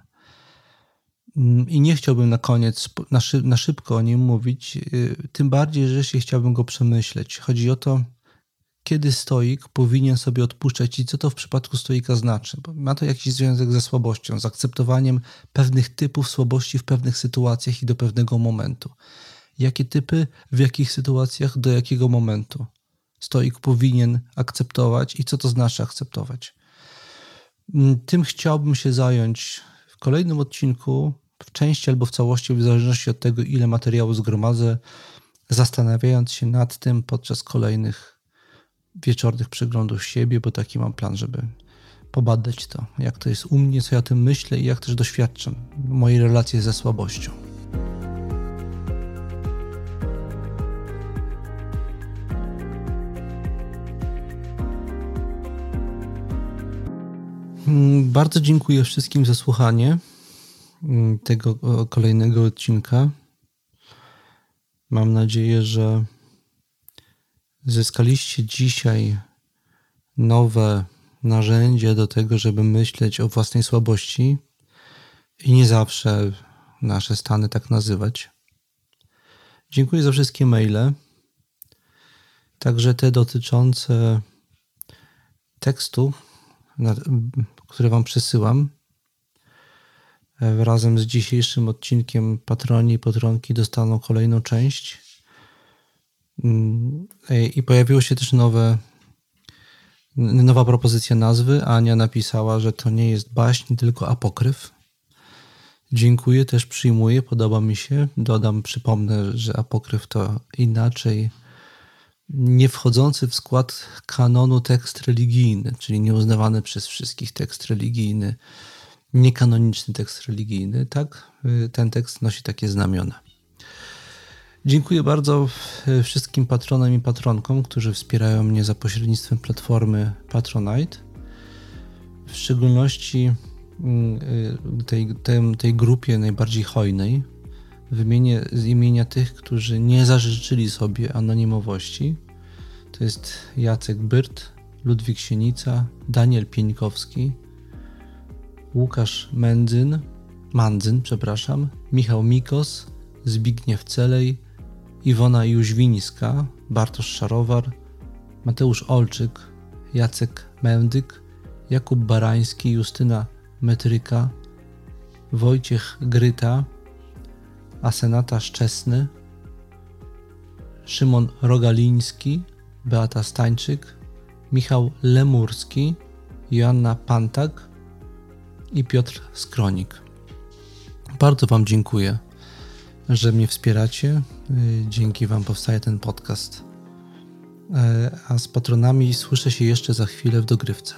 Mm, I nie chciałbym na koniec, na, szy, na szybko o nim mówić, y, tym bardziej, że się chciałbym go przemyśleć. Chodzi o to, kiedy stoik powinien sobie odpuszczać i co to w przypadku stoika znaczy. Bo ma to jakiś związek ze słabością, z akceptowaniem pewnych typów słabości w pewnych sytuacjach i do pewnego momentu. Jakie typy, w jakich sytuacjach, do jakiego momentu stoik powinien akceptować i co to znaczy akceptować. Mm, tym chciałbym się zająć w kolejnym odcinku, w części albo w całości, w zależności od tego, ile materiału zgromadzę, zastanawiając się nad tym podczas kolejnych wieczornych przeglądów siebie, bo taki mam plan, żeby pobadać to, jak to jest u mnie, co ja o tym myślę i jak też doświadczam mojej relacji ze słabością. Bardzo dziękuję wszystkim za słuchanie mm, tego kolejnego odcinka. Mam nadzieję, że zyskaliście dzisiaj nowe narzędzie do tego, żeby myśleć o własnej słabości i nie zawsze nasze stany tak nazywać. Dziękuję za wszystkie maile, także te dotyczące tekstu, które Wam przesyłam. E, razem z dzisiejszym odcinkiem patroni i patronki dostaną kolejną część. Mm, e, I pojawiło się też nowe, nowa propozycja nazwy. Ania napisała, że to nie jest baśń, tylko apokryf. Dziękuję, też przyjmuję, podoba mi się. Dodam, przypomnę, że apokryf to inaczej nie wchodzący w skład kanonu tekst religijny, czyli nieuznawany przez wszystkich tekst religijny, niekanoniczny tekst religijny, tak? Ten tekst nosi takie znamiona. Dziękuję bardzo wszystkim patronom i patronkom, którzy wspierają mnie za pośrednictwem platformy Patronite. W szczególności mm, tej, tej, tej grupie najbardziej hojnej, Wymienię z imienia tych, którzy nie zażyczyli sobie anonimowości. To jest Jacek Byrt, Ludwik Sienica, Daniel Pieńkowski, Łukasz Mędzyn, Mandzyn, przepraszam, Michał Mikos, Zbigniew Celej, Iwona Jóźwińska, Bartosz Szarowar, Mateusz Olczyk, Jacek Mędyk, Jakub Barański, Justyna Metryka, Wojciech Gryta, Asenata Szczesny, Szymon Rogaliński, Beata Stańczyk, Michał Lemurski, Joanna Pantak i Piotr Skronik. Bardzo Wam dziękuję, że mnie wspieracie. Dzięki Wam powstaje ten podcast. A z patronami słyszę się jeszcze za chwilę w dogrywce.